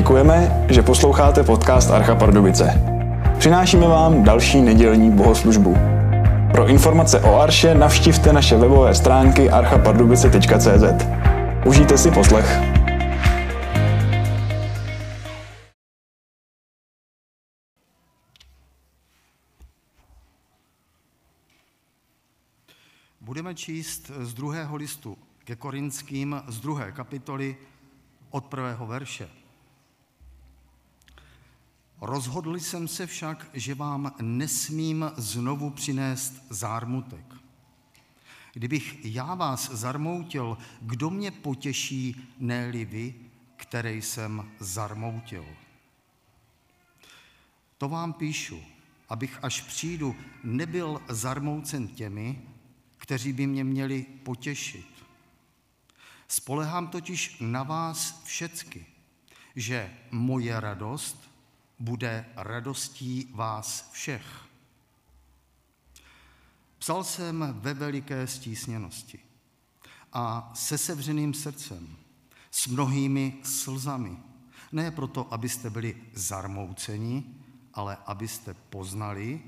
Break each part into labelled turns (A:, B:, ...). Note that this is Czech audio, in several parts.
A: Děkujeme, že posloucháte podcast Archa Pardubice. Přinášíme vám další nedělní bohoslužbu. Pro informace o Arše navštivte naše webové stránky archapardubice.cz. Užijte si poslech.
B: Budeme číst z druhého listu ke Korinským z druhé kapitoly od prvého verše. Rozhodl jsem se však, že vám nesmím znovu přinést zármutek. Kdybych já vás zarmoutil, kdo mě potěší, ne vy, který jsem zarmoutil. To vám píšu, abych až přijdu, nebyl zarmoucen těmi, kteří by mě měli potěšit. Spolehám totiž na vás všecky, že moje radost bude radostí vás všech. Psal jsem ve veliké stísněnosti a se sevřeným srdcem, s mnohými slzami. Ne proto, abyste byli zarmouceni, ale abyste poznali,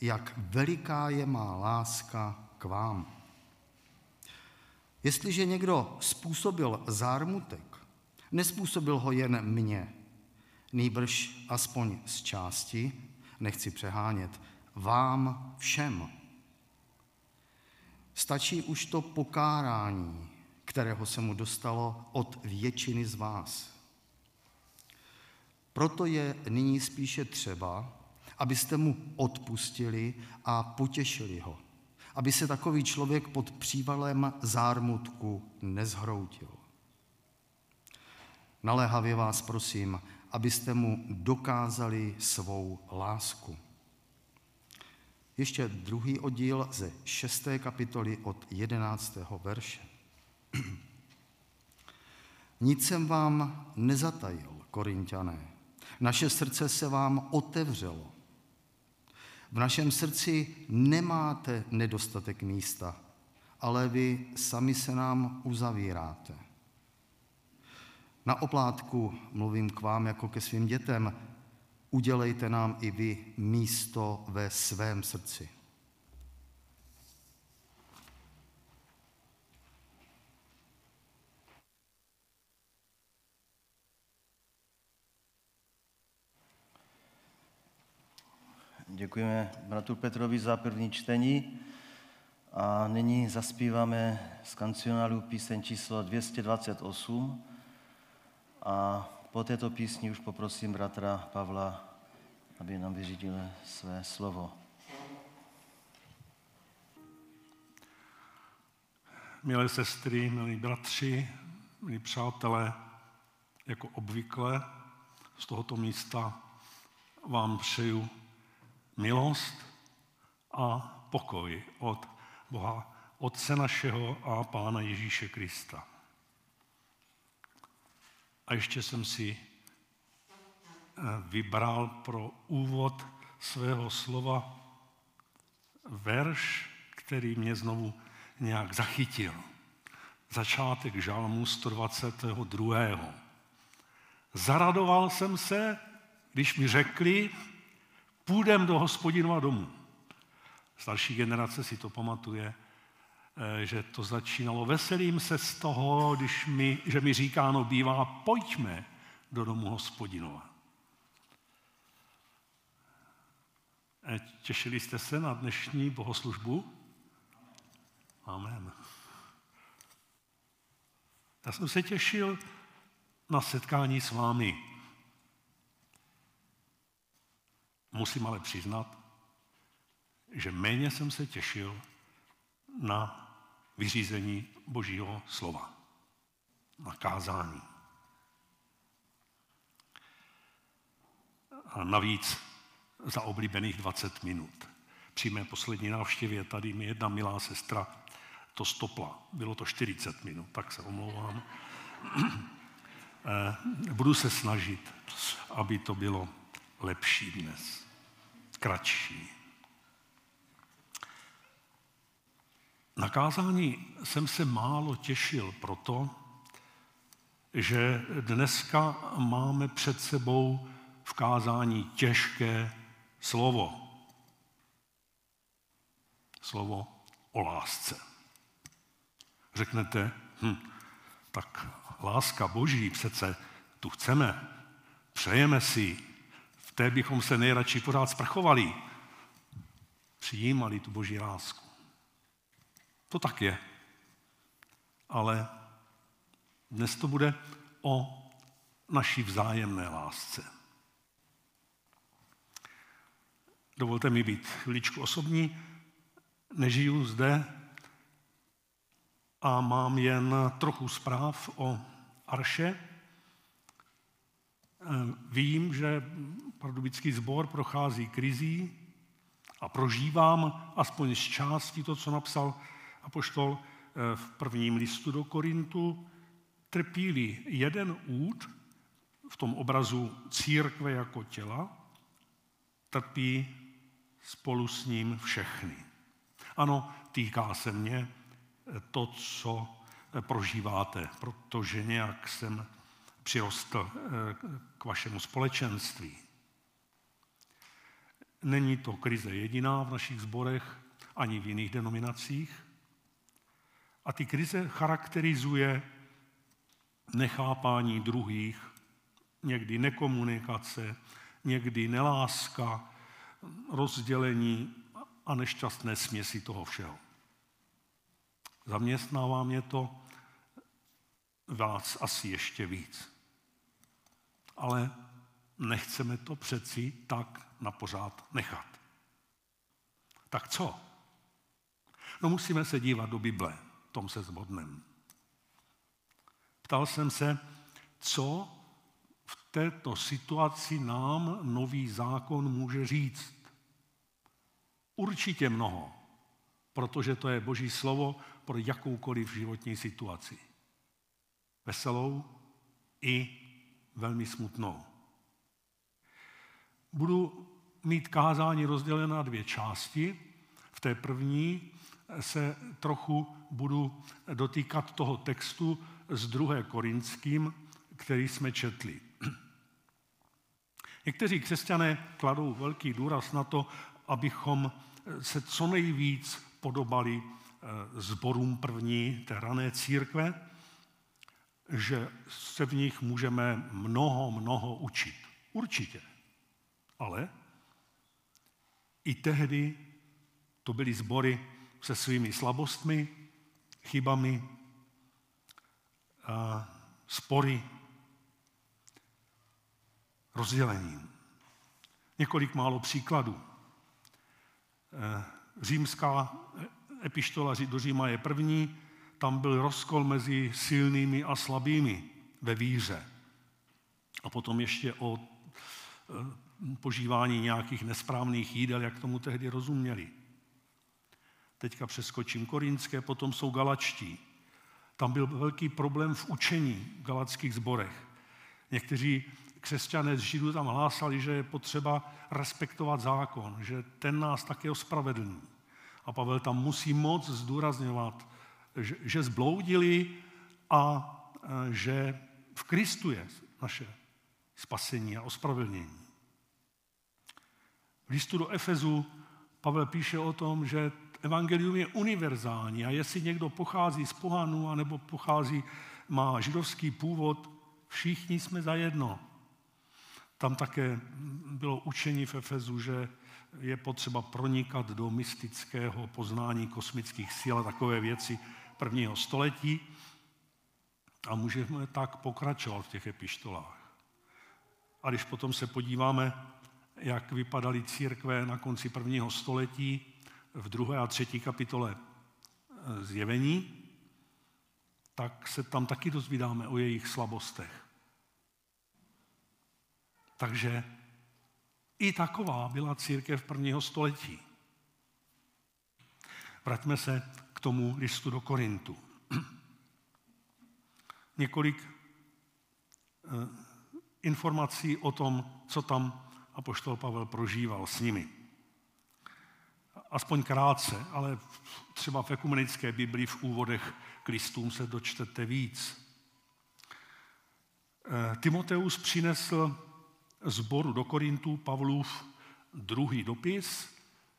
B: jak veliká je má láska k vám. Jestliže někdo způsobil zármutek, nespůsobil ho jen mně, nýbrž aspoň z části, nechci přehánět, vám všem. Stačí už to pokárání, kterého se mu dostalo od většiny z vás. Proto je nyní spíše třeba, abyste mu odpustili a potěšili ho, aby se takový člověk pod přívalem zármutku nezhroutil. Naléhavě vás prosím, abyste mu dokázali svou lásku. Ještě druhý oddíl ze šesté kapitoly od jedenáctého verše. Nic jsem vám nezatajil, korintiané. Naše srdce se vám otevřelo. V našem srdci nemáte nedostatek místa, ale vy sami se nám uzavíráte. Na oplátku mluvím k vám jako ke svým dětem. Udělejte nám i vy místo ve svém srdci.
C: Děkujeme bratu Petrovi za první čtení a nyní zaspíváme z kancionálu píseň číslo 228 a po této písni už poprosím bratra Pavla, aby nám vyřídil své slovo.
D: Milé sestry, milí bratři, milí přátelé, jako obvykle z tohoto místa vám přeju milost a pokoj od Boha, Otce našeho a Pána Ježíše Krista. A ještě jsem si eh, vybral pro úvod svého slova verš, který mě znovu nějak zachytil. Začátek žalmu 122. Zaradoval jsem se, když mi řekli, půjdem do hospodinova domu. Starší generace si to pamatuje, že to začínalo. Veselím se z toho, když mi, že mi říkáno bývá, pojďme do domu hospodinova. Eh, těšili jste se na dnešní bohoslužbu? Amen. Já jsem se těšil na setkání s vámi. Musím ale přiznat, že méně jsem se těšil na vyřízení Božího slova, na kázání. A navíc za oblíbených 20 minut. Při mé poslední návštěvě tady mi jedna milá sestra to stopla. Bylo to 40 minut, tak se omlouvám. Eh, budu se snažit, aby to bylo lepší dnes, kratší. Na kázání jsem se málo těšil proto, že dneska máme před sebou v kázání těžké slovo. Slovo o lásce. Řeknete, hm, tak láska Boží přece tu chceme, přejeme si, v té bychom se nejradši pořád sprchovali, přijímali tu Boží lásku. To tak je. Ale dnes to bude o naší vzájemné lásce. Dovolte mi být chviličku osobní. Nežiju zde a mám jen trochu zpráv o Arše. Vím, že pardubický sbor prochází krizí a prožívám aspoň z části to, co napsal apoštol eh, v prvním listu do Korintu, trpíli jeden úd v tom obrazu církve jako těla, trpí spolu s ním všechny. Ano, týká se mě to, co prožíváte, protože nějak jsem přirostl eh, k vašemu společenství. Není to krize jediná v našich zborech, ani v jiných denominacích. A ty krize charakterizuje nechápání druhých, někdy nekomunikace, někdy neláska, rozdělení a nešťastné směsi toho všeho. Zaměstnává mě to vás asi ještě víc. Ale nechceme to přeci tak na pořád nechat. Tak co? No musíme se dívat do Bible, tom se zhodneme. Ptal jsem se, co v této situaci nám nový zákon může říct. Určitě mnoho, protože to je Boží slovo pro jakoukoliv životní situaci. Veselou i velmi smutnou. Budu mít kázání rozdělené na dvě části. V té první se trochu budu dotýkat toho textu z druhé Korinským, který jsme četli. Někteří křesťané kladou velký důraz na to, abychom se co nejvíc podobali zborům eh, první té rané církve, že se v nich můžeme mnoho, mnoho učit. Určitě. Ale i tehdy to byly sbory se svými slabostmi, chybami, spory, rozdělením. Několik málo příkladů. Eh, římská epištola do Říma je první, tam byl rozkol mezi silnými a slabými ve víře. A potom ještě o eh, požívání nějakých nesprávných jídel, jak tomu tehdy rozuměli. Teďka přeskočím korinské, potom jsou galačtí. Tam byl velký problém v učení v galackých zborech. Někteří křesťané z Židů tam hlásali, že je potřeba respektovat zákon, že ten nás také ospravedlní. A Pavel tam musí moc zdůrazňovat, že, že zbloudili a že v Kristu je naše spasení a ospravedlnění. V listu do Efezu Pavel píše o tom, že evangelium je univerzální a jestli někdo pochází z pohanů anebo pochází, má židovský původ, všichni jsme zajedno. Tam také bylo učení v Efezu, že je potřeba pronikat do mystického poznání kosmických sil a takové věci prvního století a můžeme tak pokračovat v těch epištolách. A když potom se podíváme, jak vypadaly církve na konci prvního století, v druhé a třetí kapitole eh, zjevení, tak se tam taky dozvídáme o jejich slabostech. Takže i taková byla církev prvního století. Vraťme se k tomu listu do Korintu. Několik eh, informací o tom, co tam apoštol Pavel prožíval s nimi. Aspoň krátce, ale třeba v ekumenické Biblii v úvodech k listům se dočtete víc. Eh, Timoteus přinesl zboru do Korintu Pavlův druhý dopis,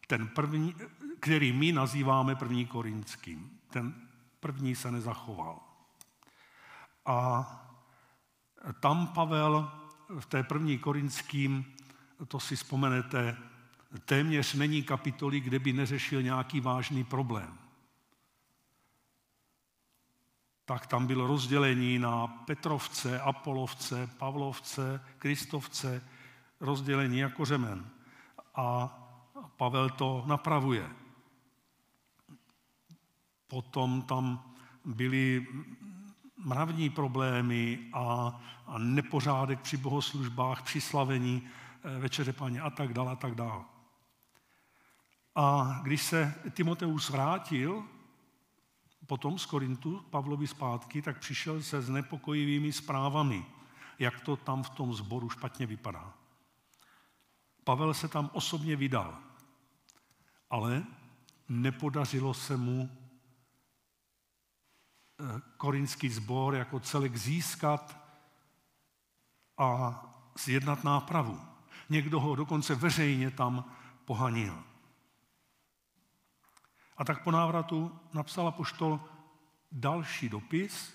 D: ten první, který my nazýváme první korinským. Ten první se nezachoval. A tam Pavel v té první korinským, to si vzpomenete, téměř není kapitoly, kde by neřešil nějaký vážný problém. Tak tam bylo rozdělení na Petrovce, Apolovce, Pavlovce, Kristovce, rozdělení jako řemen. A Pavel to napravuje. Potom tam byly mravní problémy a, a nepořádek při bohoslužbách, při slavení eh, večeře paně a tak dále a tak dále. A když se Timoteus vrátil potom z Korintu Pavlovi zpátky, tak přišel se znepokojivými zprávami, jak to tam v tom sboru špatně vypadá. Pavel se tam osobně vydal, ale nepodařilo se mu eh, korinský sbor jako celek získat a zjednat nápravu. Někdo ho dokonce veřejně tam pohanil. A tak po návratu napsal apoštol další dopis,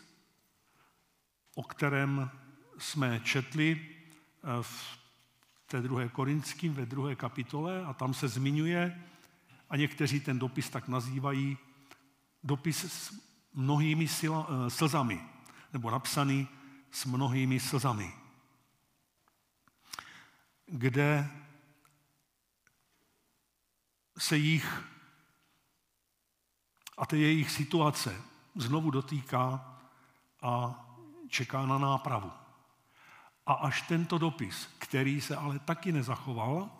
D: o kterém jsme četli eh, v té druhé korinským, ve druhé kapitole a tam se zmiňuje, a někteří ten dopis tak nazývají, dopis s mnohými sila, eh, slzami, nebo napsaný s mnohými slzami, kde se jich a té jejich situace znovu dotýká a čeká na nápravu. A až tento dopis, který se ale taky nezachoval,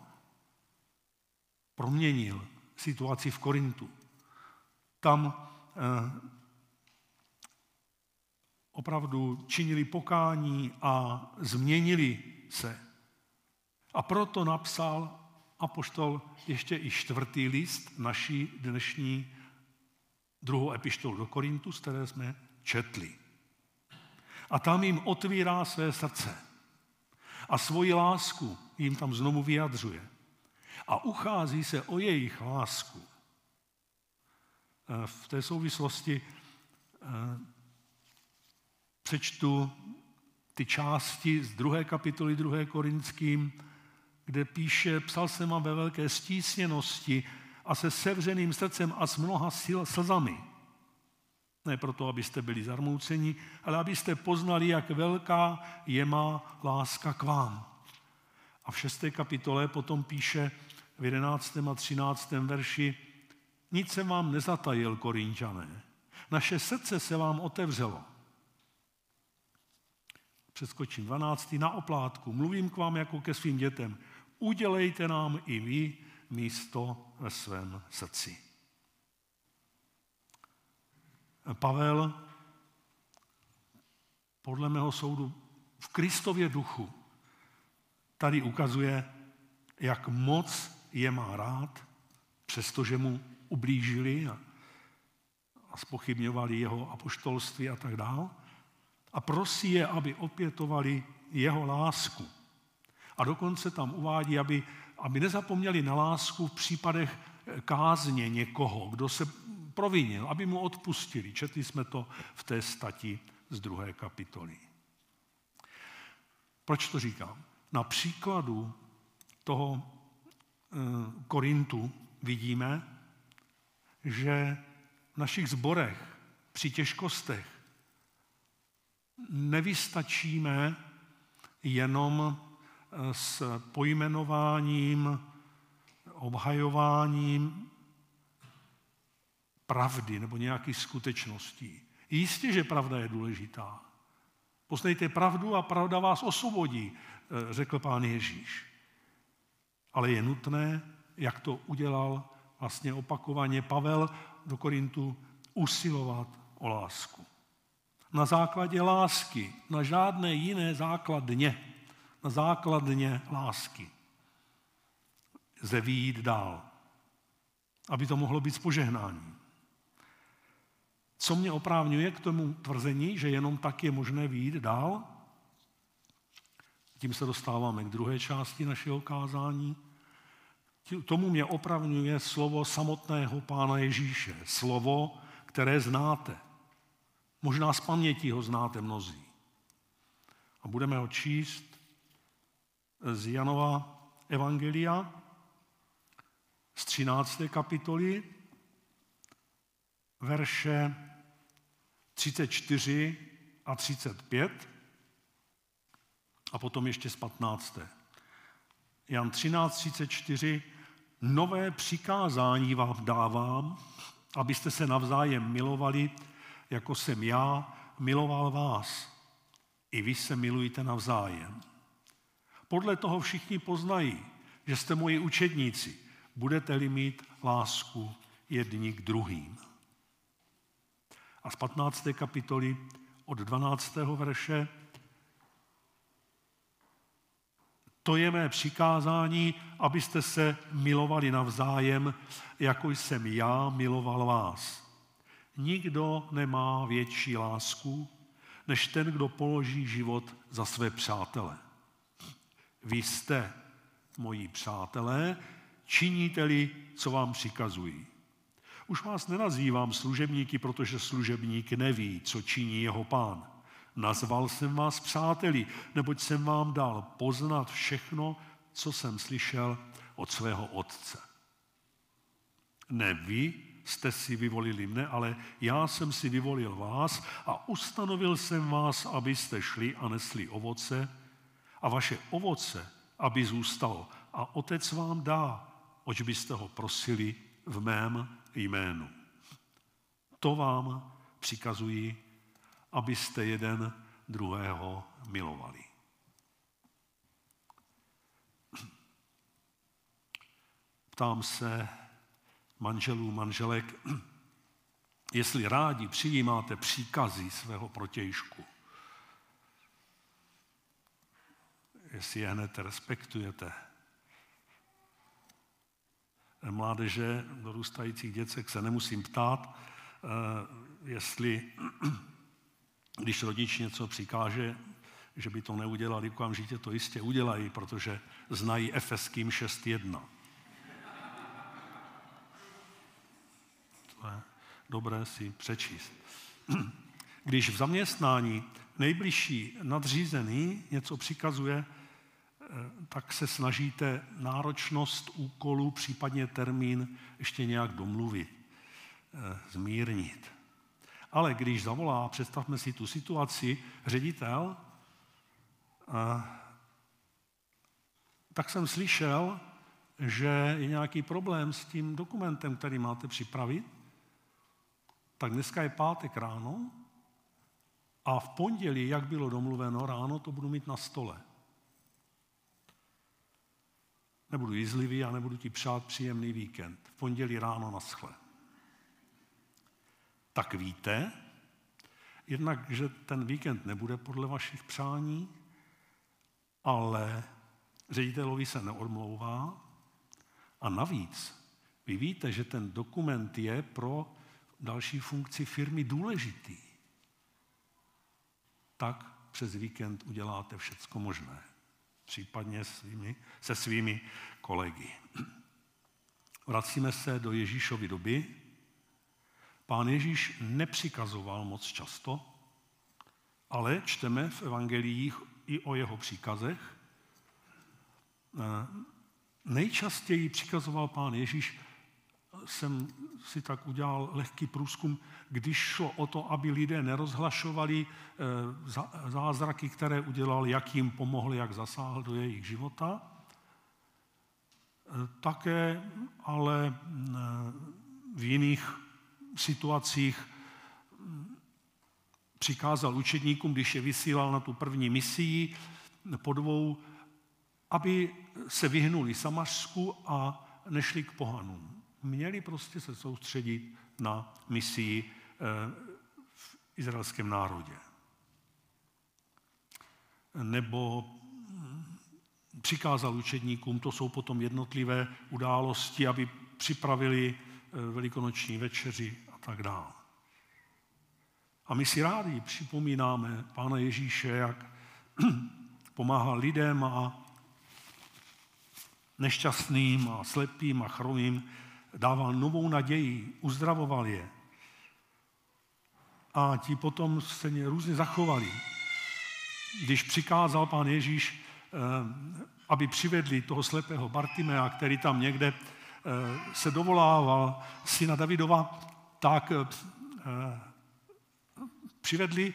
D: proměnil situaci v Korintu. Tam eh, opravdu činili pokání a změnili se. A proto napsal apoštol ještě i čtvrtý list naší dnešní druhou epištolu do Korintu, z které jsme četli. A tam jim otvírá své srdce. A svoji lásku jim tam znovu vyjadřuje. A uchází se o jejich lásku. Eh, v té souvislosti eh, přečtu ty části z druhé kapitoly druhé Korinským, kde píše, psal jsem vám ve velké stísněnosti, a se sevřeným srdcem a s mnoha sil, slzami. Ne proto, abyste byli zarmouceni, ale abyste poznali, jak velká je má láska k vám. A v šesté kapitole potom píše v 11. a 13. verši, nic jsem vám nezatajil, korinčané. Naše srdce se vám otevřelo. Přeskočím 12. na oplátku. Mluvím k vám jako ke svým dětem. Udělejte nám i vy místo ve svém srdci. Pavel podle mého soudu v Kristově duchu tady ukazuje, jak moc je má rád, přestože mu ublížili a, a spochybňovali jeho apoštolství a tak dále. A prosí je, aby opětovali jeho lásku. A dokonce tam uvádí, aby aby nezapomněli na lásku v případech kázně někoho, kdo se provinil, aby mu odpustili. Četli jsme to v té stati z druhé kapitoly. Proč to říkám? Na příkladu toho eh, Korintu vidíme, že v našich zborech při těžkostech nevystačíme jenom s pojmenováním, obhajováním pravdy nebo nějakých skutečností. Jistě, že pravda je důležitá. Poznejte pravdu a pravda vás osvobodí, eh, řekl pán Ježíš. Ale je nutné, jak to udělal vlastně opakovaně Pavel do Korintu, usilovat o lásku. Na základě lásky, na žádné jiné základně na základně lásky lze výjít dál, aby to mohlo být s požehnáním. Co mě oprávňuje k tomu tvrzení, že jenom tak je možné výjít dál? Tím se dostáváme k druhé části našeho kázání. Tomu mě opravňuje slovo samotného Pána Ježíše. Slovo, které znáte. Možná z paměti ho znáte mnozí. A budeme ho číst z Janova Evangelia z 13. kapitoly, verše 34 a 35 a potom ještě z 15. Jan 13, 34. Nové přikázání vám dávám, abyste se navzájem milovali, jako jsem já miloval vás. I vy se milujte navzájem. Podle toho všichni poznají, že jste moji učedníci, budete-li mít lásku jedni k druhým. A z 15. kapitoly od 12. verše To je mé přikázání, abyste se milovali navzájem, jako jsem já miloval vás. Nikdo nemá větší lásku, než ten, kdo položí život za své přátele. Vy jste moji přátelé, činíte-li, co vám přikazují. Už vás nenazývám služebníky, protože služebník neví, co činí jeho pán. Nazval jsem vás přáteli, neboť jsem vám dal poznat všechno, co jsem slyšel od svého otce. Ne vy jste si vyvolili mne, ale já jsem si vyvolil vás a ustanovil jsem vás, abyste šli a nesli ovoce a vaše ovoce, aby zůstalo. A otec vám dá, oč byste ho prosili v mém jménu. To vám přikazuji abyste jeden druhého milovali. Ptám se manželů, manželek, jestli rádi přijímáte příkazy svého protějšku, jestli je hned respektujete. Mládeže, dorůstajících děcek se nemusím ptát, eh, jestli když rodič něco přikáže, že by to neudělali, okamžitě to jistě udělají, protože znají Efeským 6.1. To je dobré si přečíst. Když v zaměstnání nejbližší nadřízený něco přikazuje, eh, tak se snažíte náročnost úkolu, případně termín ještě nějak domluvit, eh, zmírnit. Ale když zavolá, představme si tu situaci, ředitel, tak jsem slyšel, že je nějaký problém s tím dokumentem, který máte připravit. Tak dneska je pátek ráno a v pondělí, jak bylo domluveno ráno, to budu mít na stole. Nebudu jízlivý a nebudu ti přát příjemný víkend. V pondělí ráno na schle tak víte, jednak, že ten víkend nebude podle vašich přání, ale ředitelovi se neodmlouvá a navíc vy víte, že ten dokument je pro další funkci firmy důležitý. Tak přes víkend uděláte všecko možné, případně svými, se svými kolegy. Vracíme se do Ježíšovy doby, Pán Ježíš nepřikazoval moc často, ale čteme v evangeliích i o jeho příkazech. Eh, nejčastěji přikazoval pán Ježíš, jsem si tak udělal lehký průzkum, když šlo o to, aby lidé nerozhlašovali eh, zázraky, které udělal, jak jim pomohl, jak zasáhl do jejich života. Eh, také ale v jiných situacích přikázal učedníkům, když je vysílal na tu první misii po dvou, aby se vyhnuli Samařsku a nešli k pohanům. Měli prostě se soustředit na misii eh, v izraelském národě. Nebo hm, přikázal učedníkům, to jsou potom jednotlivé události, aby připravili eh, velikonoční večeři tak dále. A my si rádi připomínáme Pána Ježíše, jak pomáhal lidem a nešťastným a slepým a chromým, dával novou naději, uzdravoval je. A ti potom se různě zachovali. Když přikázal pán Ježíš, eh, aby přivedli toho slepého Bartimea, který tam někde eh, se dovolával syna Davidova, tak eh, přivedli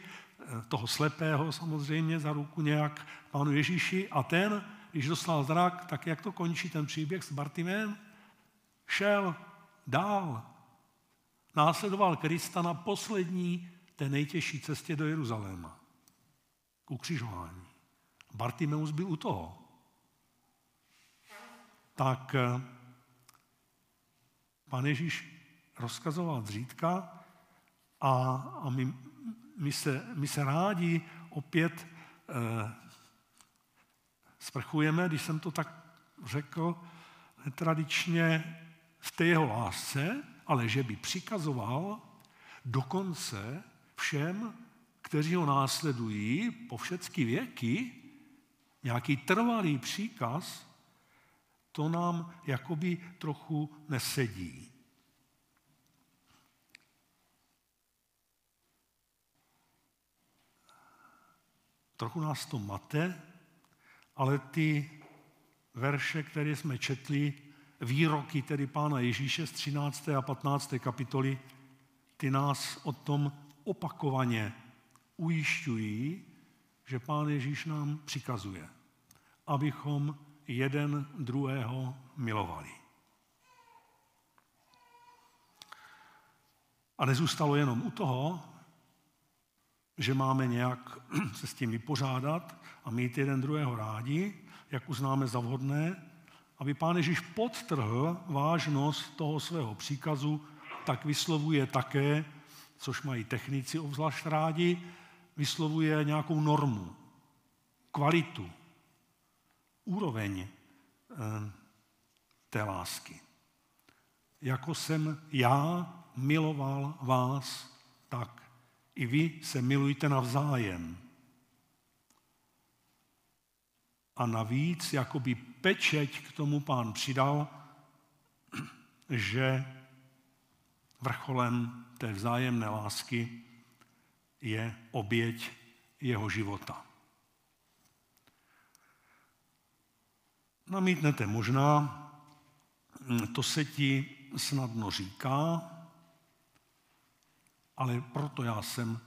D: toho slepého samozřejmě za ruku nějak pánu Ježíši a ten, když dostal zrak, tak jak to končí ten příběh s Bartimem? Šel dál. Následoval Krista na poslední, té nejtěžší cestě do Jeruzaléma. K ukřižování. Bartimeus byl u toho. Tak eh, pan Ježíš rozkazoval zřídka a, a my, my, se, my se rádi opět eh, sprchujeme, když jsem to tak řekl, netradičně v té jeho lásce, ale že by přikazoval dokonce všem, kteří ho následují po všechny věky, nějaký trvalý příkaz, to nám jakoby trochu nesedí. Trochu nás to mate, ale ty verše, které jsme četli, výroky tedy Pána Ježíše z 13. a 15. kapitoly, ty nás o tom opakovaně ujišťují, že Pán Ježíš nám přikazuje, abychom jeden druhého milovali. A nezůstalo jenom u toho, že máme nějak se s tím vypořádat a mít jeden druhého rádi, jak uznáme za vhodné, aby Pán Ježíš podtrhl vážnost toho svého příkazu, tak vyslovuje také, což mají technici obzvlášť rádi, vyslovuje nějakou normu, kvalitu, úroveň eh, té lásky. Jako jsem já miloval vás, tak i vy se milujte navzájem. A navíc, jakoby pečeť k tomu pán přidal, že vrcholem té vzájemné lásky je oběť jeho života. Namítnete možná, to se ti snadno říká, ale proto já jsem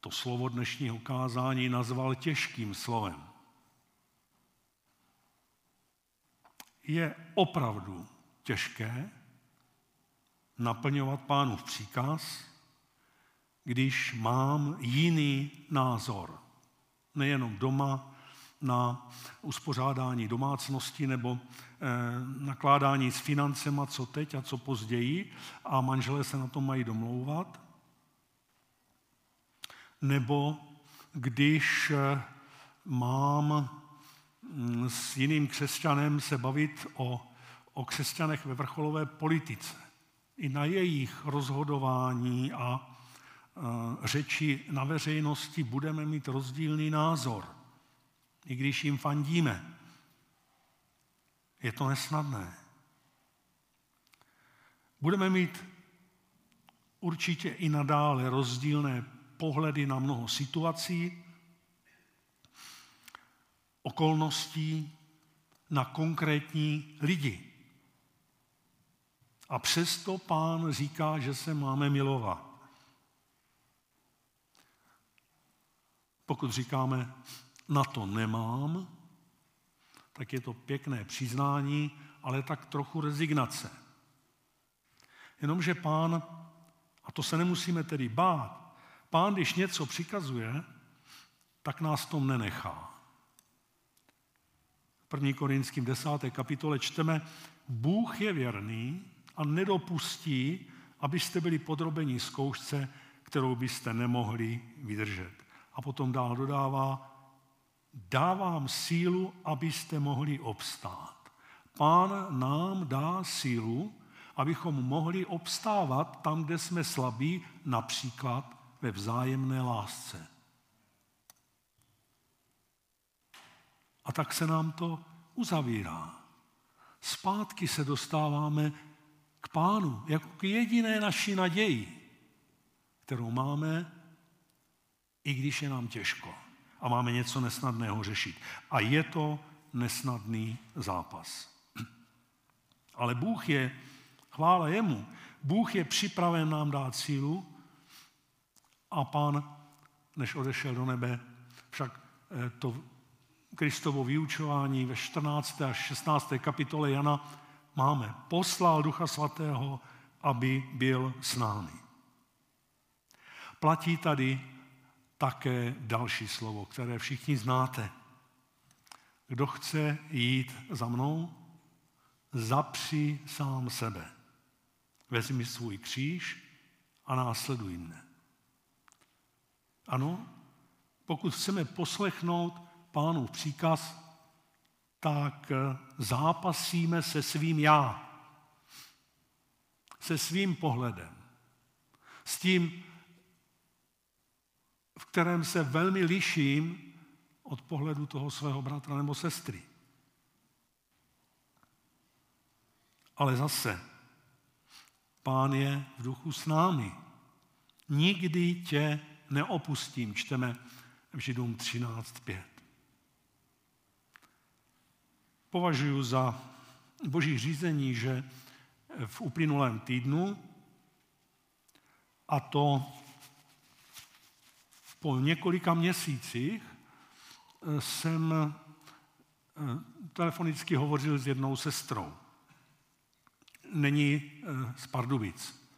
D: to slovo dnešního kázání nazval těžkým slovem. Je opravdu těžké naplňovat pánův příkaz, když mám jiný názor. Nejenom doma, na uspořádání domácnosti nebo eh, nakládání s financema, co teď a co později, a manželé se na to mají domlouvat, nebo když eh, mám s jiným křesťanem se bavit o, o křesťanech ve vrcholové politice. I na jejich rozhodování a e, řeči na veřejnosti budeme mít rozdílný názor, i když jim fandíme. Je to nesnadné. Budeme mít určitě i nadále rozdílné pohledy na mnoho situací, okolností, na konkrétní lidi. A přesto pán říká, že se máme milovat. Pokud říkáme, na to nemám, tak je to pěkné přiznání, ale tak trochu rezignace. Jenomže pán, a to se nemusíme tedy bát, Pán, když něco přikazuje, tak nás tom nenechá. V 1. Korinským 10. kapitole čteme, Bůh je věrný a nedopustí, abyste byli podrobeni zkoušce, kterou byste nemohli vydržet. A potom dál dodává, dávám sílu, abyste mohli obstát. Pán nám dá sílu, abychom mohli obstávat tam, kde jsme slabí, například ve vzájemné lásce. A tak se nám to uzavírá. Zpátky se dostáváme k pánu, jako k jediné naší naději, kterou máme, i když je nám těžko a máme něco nesnadného řešit. A je to nesnadný zápas. Ale Bůh je, chvála jemu, Bůh je připraven nám dát sílu a pán, než odešel do nebe, však eh, to Kristovo vyučování ve 14. až 16. kapitole Jana máme. Poslal Ducha Svatého, aby byl s námi. Platí tady také další slovo, které všichni znáte. Kdo chce jít za mnou, zapři sám sebe. Vezmi svůj kříž a následuj mne. Ano, pokud chceme poslechnout pánův příkaz, tak zápasíme se svým já, se svým pohledem, s tím, v kterém se velmi liším od pohledu toho svého bratra nebo sestry. Ale zase, pán je v duchu s námi. Nikdy tě neopustím, čteme v Židům 13.5. Považuji za boží řízení, že v uplynulém týdnu, a to po několika měsících, jsem eh, telefonicky hovořil s jednou sestrou. Není eh, z Pardubic.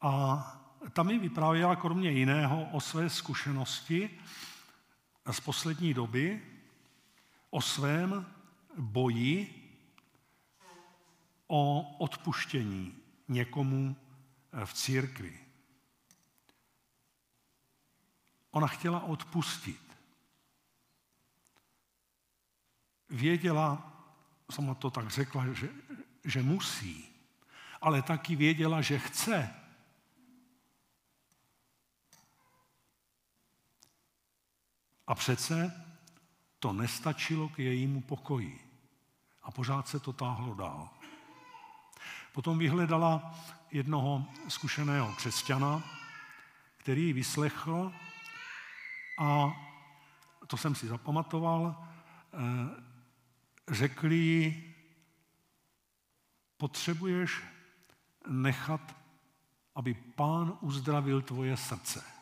D: A tam mi vyprávěla kromě jiného o své zkušenosti z poslední doby, o svém boji o odpuštění někomu eh, v církvi. Ona chtěla odpustit. Věděla, sama to tak řekla, že, že musí, ale taky věděla, že chce. A přece to nestačilo k jejímu pokoji. A pořád se to táhlo dál. Potom vyhledala jednoho zkušeného křesťana, který ji vyslechl a to jsem si zapamatoval, eh, řekli jí, potřebuješ nechat, aby pán uzdravil tvoje srdce.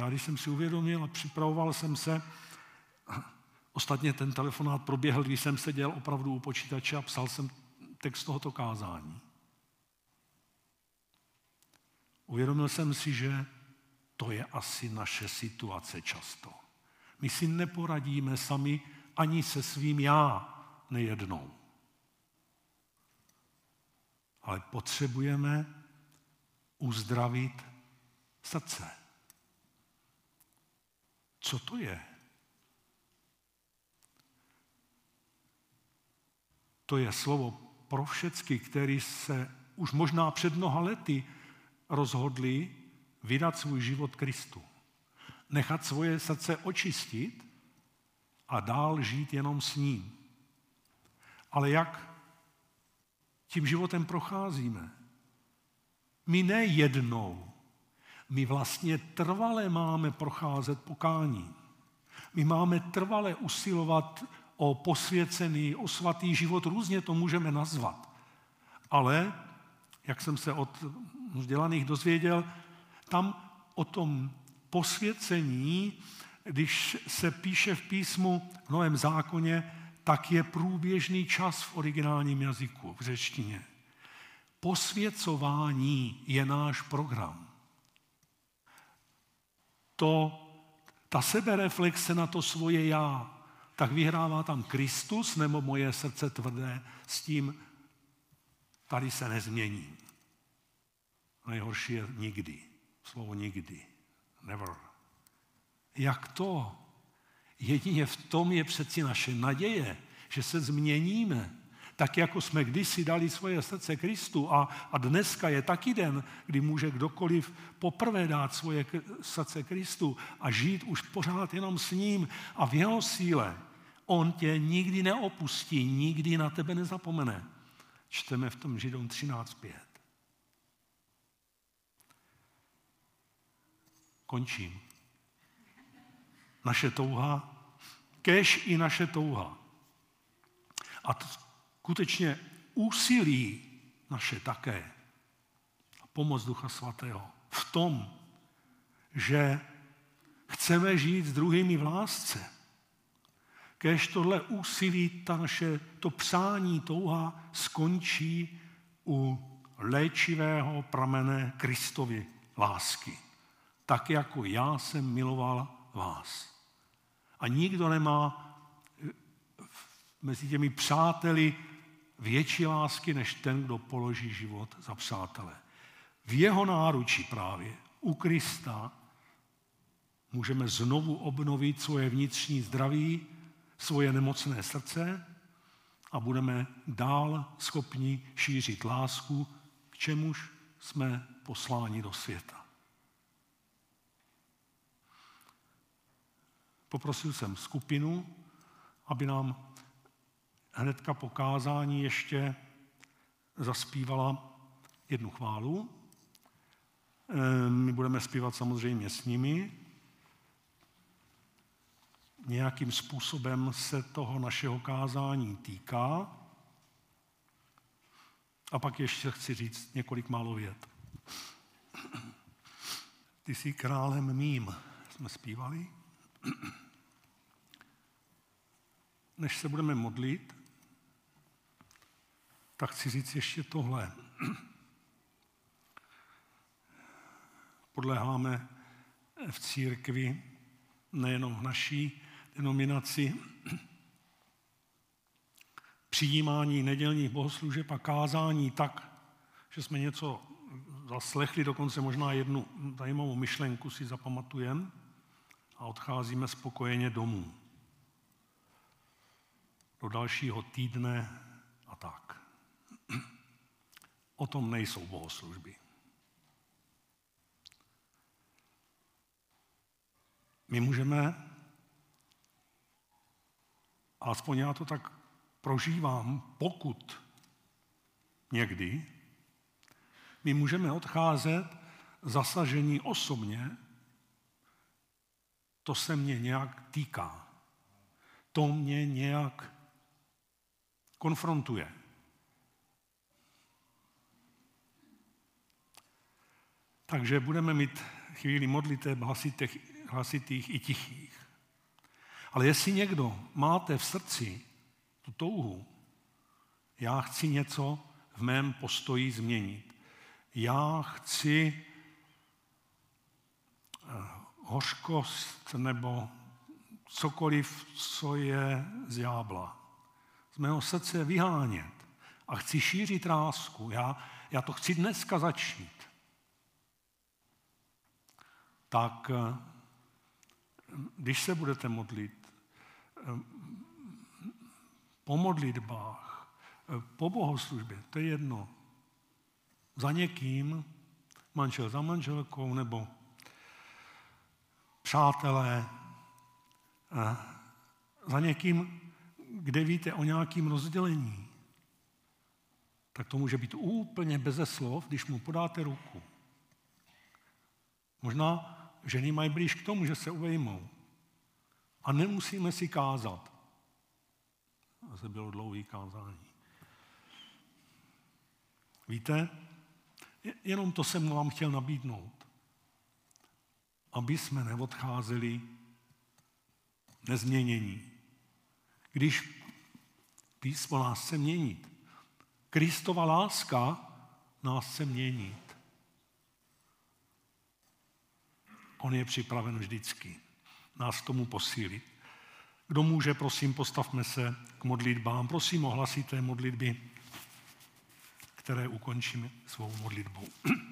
D: Já když jsem si uvědomil a připravoval jsem se, ostatně ten telefonát proběhl, když jsem seděl opravdu u počítače a psal jsem text tohoto kázání. Uvědomil jsem si, že to je asi naše situace často. My si neporadíme sami ani se svým já nejednou. Ale potřebujeme uzdravit srdce. Co to je? To je slovo pro všecky, který se už možná před mnoha lety rozhodli vydat svůj život Kristu. Nechat svoje srdce očistit a dál žít jenom s ním. Ale jak tím životem procházíme? My ne jednou, my vlastně trvale máme procházet pokání. My máme trvale usilovat o posvěcený, o svatý život, různě to můžeme nazvat. Ale, jak jsem se od vzdělaných dozvěděl, tam o tom posvěcení, když se píše v písmu v Novém zákoně, tak je průběžný čas v originálním jazyku, v řečtině. Posvěcování je náš program to, ta sebereflexe na to svoje já, tak vyhrává tam Kristus nebo moje srdce tvrdé s tím, tady se nezmění. Nejhorší je nikdy. Slovo nikdy. Never. Jak to? Jedině v tom je přeci naše naděje, že se změníme. Tak jako jsme kdysi dali svoje srdce Kristu a, a dneska je taky den, kdy může kdokoliv poprvé dát svoje srdce Kristu a žít už pořád jenom s ním a v jeho síle. On tě nikdy neopustí, nikdy na tebe nezapomene. Čteme v tom Židům 13.5. Končím. Naše touha, kež i naše touha. A to skutečně úsilí naše také. A pomoc Ducha Svatého v tom, že chceme žít s druhými v lásce. Kež tohle úsilí, ta naše, to přání, touha skončí u léčivého pramene Kristovy lásky tak jako já jsem miloval vás. A nikdo nemá eh, mezi těmi přáteli větší lásky, než ten, kdo položí život za přátele. V jeho náruči právě, u Krista, můžeme znovu obnovit svoje vnitřní zdraví, svoje nemocné srdce a budeme dál schopni šířit lásku, k čemuž jsme posláni do světa. Poprosil jsem skupinu, aby nám hnedka po kázání ještě zaspívala jednu chválu. Ehm, my budeme zpívat samozřejmě s nimi. Nějakým způsobem se toho našeho kázání týká. A pak ještě chci říct několik málo vět. Ty jsi králem mým, jsme zpívali. Než se budeme modlit, tak chci říct ještě tohle. Podléháme v církvi, nejenom v naší denominaci, přijímání nedělních bohoslužeb a kázání tak, že jsme něco zaslechli, dokonce možná jednu zajímavou myšlenku si zapamatujeme, a odcházíme spokojeně domů. Do dalšího týdne. O tom nejsou bohoslužby. My můžeme, alespoň já to tak prožívám, pokud někdy, my můžeme odcházet zasažení osobně to se mě nějak týká. To mě nějak konfrontuje. Takže budeme mít chvíli modliteb hlasitých, hlasitých i tichých. Ale jestli někdo máte v srdci tu touhu, já chci něco v mém postoji změnit. Já chci eh, hořkost nebo cokoliv, co je z jábla. Z mého srdce vyhánět a chci šířit rásku. Já, já to chci dneska začít. Tak eh, když se budete modlit, eh, po modlitbách, eh, po bohoslužbě, to je jedno, za někým, manžel za manželkou nebo přátelé, za někým, kde víte o nějakým rozdělení, tak to může být úplně beze slov, když mu podáte ruku. Možná ženy mají blíž k tomu, že se uvejmou. A nemusíme si kázat. se bylo dlouhý kázání. Víte, jenom to jsem vám chtěl nabídnout aby jsme neodcházeli nezměnění. Když písmo nás chce měnit, Kristova láska nás chce měnit. On je připraven vždycky nás tomu posílit. Kdo může, prosím, postavme se k modlitbám. Prosím, ohlasíte modlitby, které ukončíme svou modlitbou.